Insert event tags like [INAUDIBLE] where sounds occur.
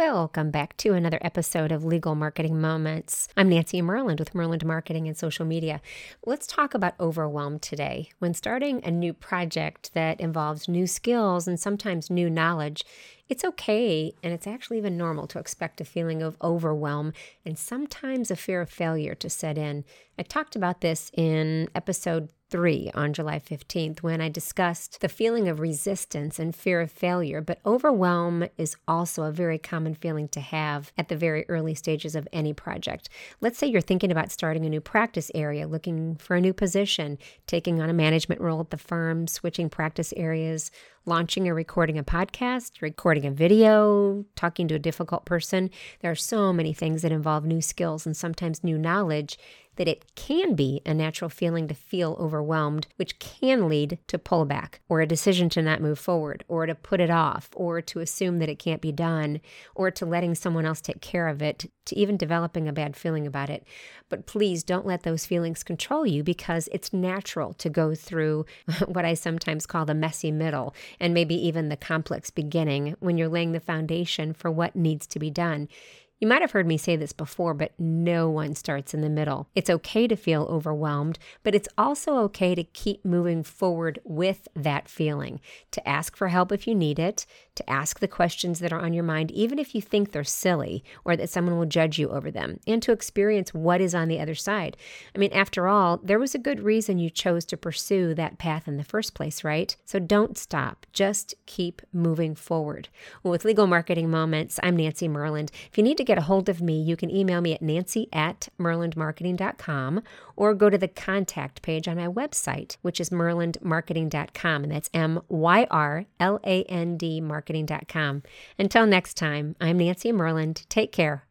Welcome back to another episode of Legal Marketing Moments. I'm Nancy Myrland with Myrland Marketing and Social Media. Let's talk about overwhelm today. When starting a new project that involves new skills and sometimes new knowledge, it's okay and it's actually even normal to expect a feeling of overwhelm and sometimes a fear of failure to set in. I talked about this in episode 3 on July 15th when I discussed the feeling of resistance and fear of failure. But overwhelm is also a very common feeling to have at the very early stages of any project. Let's say you're thinking about starting a new practice area, looking for a new position, taking on a management role at the firm, switching practice areas, launching or recording a podcast, recording a video, talking to a difficult person. There are so many things that involve new skills and sometimes new knowledge that it can be a natural feeling to feel overwhelmed, which can lead to pullback or a decision to not move forward or to put it off or to assume that it can't be done or to letting someone else take care of it, to even developing a bad feeling about it. But please don't let those feelings control you because it's natural to go through [LAUGHS] what I sometimes call the messy middle and maybe even the complex beginning when you're laying the foundation for what needs to be done. You might have heard me say this before, but no one starts in the middle. It's okay to feel overwhelmed, but it's also okay to keep moving forward with that feeling, to ask for help if you need it, to ask the questions that are on your mind, even if you think they're silly or that someone will judge you over them, and to experience what is on the other side. I mean, after all, there was a good reason you chose to pursue that path in the first place, right? So don't stop. Just keep moving forward. Well, with Legal Marketing Moments, I'm Nancy Myrland. If you need to get a hold of me, you can email me at nancy at myrlandmarketing.com or go to the contact page on my website, which is myrlandmarketing.com. And that's M Y R L A N D marketing.com. Until next time, I'm Nancy Myrland. Take care.